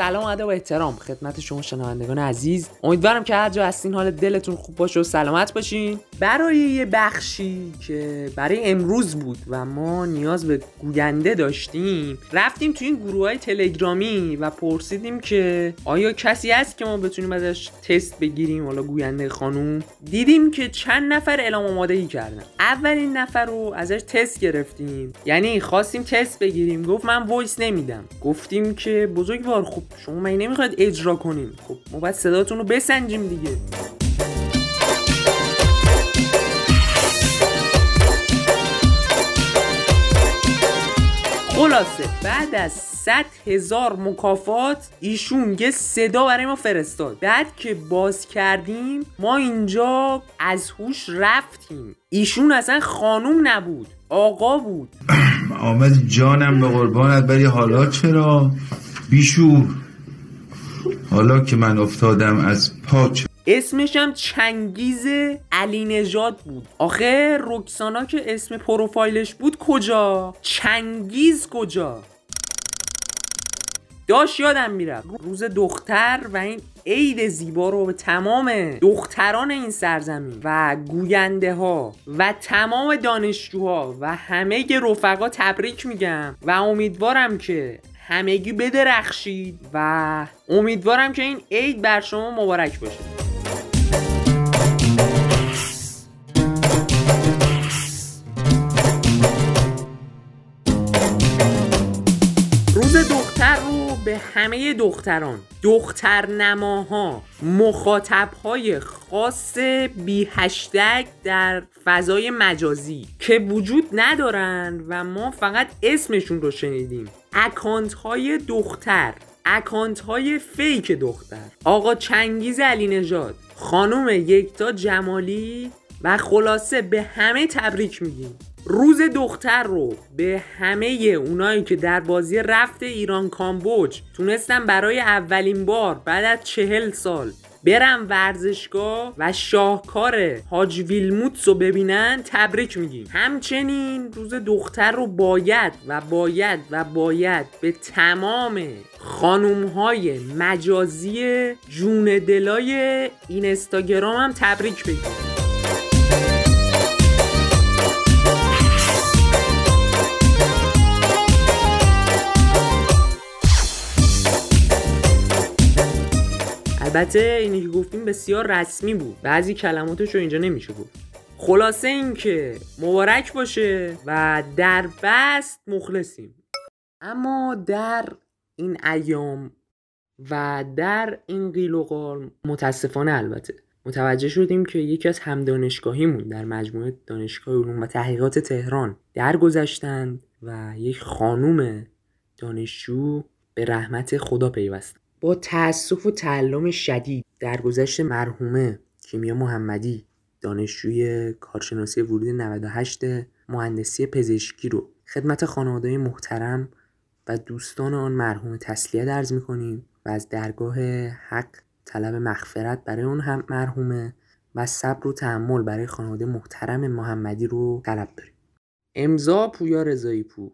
سلام ادب و احترام. خدمت شما شنوندگان عزیز. امیدوارم که هر جا هستین حال دلتون خوب باشه و سلامت باشین. برای یه بخشی که برای امروز بود و ما نیاز به گوینده داشتیم رفتیم تو این گروه های تلگرامی و پرسیدیم که آیا کسی هست که ما بتونیم ازش تست بگیریم؟ حالا گوینده خانوم. دیدیم که چند نفر اعلام آمادگی کردن. اولین نفر رو ازش تست گرفتیم. یعنی خواستیم تست بگیریم. گفت من voice نمیدم. گفتیم که بزرگوار خب شما من نمی‌خواید اجرا کنیم خب ما باید صداتون رو بسنجیم دیگه. خلاصه بعد از 100 هزار مکافات ایشون یه صدا برای ما فرستاد. بعد که باز کردیم ما اینجا از هوش رفتیم. ایشون اصلا خانوم نبود آقا بود. آمد جانم به قربانت بری حالا چرا؟ بیشور. حالا که من افتادم از پاچ اسمش هم چنگیز علی نژاد بود. آخه رکسانا که اسم پروفایلش بود کجا؟ چنگیز کجا؟ داشت یادم میرم. روز دختر و این عید زیبا رو به تمام دختران این سرزمین و گوینده ها و تمام دانشجوها و همه رفقا تبریک میگم و امیدوارم که همگی بدرخشید و امیدوارم که این عید بر شما مبارک باشه. روز دختر رو به همه دختران دختر نماها مخاطبهای خاص بی هشتگ در فضای مجازی که وجود ندارن و ما فقط اسمشون رو شنیدیم. اکانت های دختر اکانت های fake دختر. آقا چنگیز علی نژاد خانم یکتا جمالی و خلاصه به همه تبریک میگیم. روز دختر رو به همه اونایی که در بازی رفت ایران کامبوج تونستن برای اولین بار بعد از چهل سال برن ورزشگاه و شاهکار حاج ویلموتس رو ببینن تبریک میگیم. همچنین روز دختر رو باید و باید و باید به تمام خانوم های مجازی جون دلای این استاگرام هم تبریک بگیم. البته اینی که گفتیم بسیار رسمی بود. بعضی کلماتش رو اینجا نمیشه گفت. خلاصه این که مبارک باشه و در بست مخلصیم. اما در این ایام و در این قیل و قال متاسفانه البته. متوجه شدیم که یکی از همدانشگاهیمون در مجموعه دانشگاه علوم و تحقیقات تهران درگذشتند و یک خانوم دانشجو به رحمت خدا پیوست با تأسف و تعلم شدید درگذشت مرحومه کیمیا محمدی دانشجوی کارشناسی ورود 98 مهندسی پزشکی رو خدمت خانواده محترم و دوستان آن مرحوم تسلیت عرض می‌کنیم و از درگاه حق طلب مغفرت برای اون هم مرحومه و صبر و تحمل برای خانواده محترم محمدی رو طلب داریم. امضا پویا رضایی پور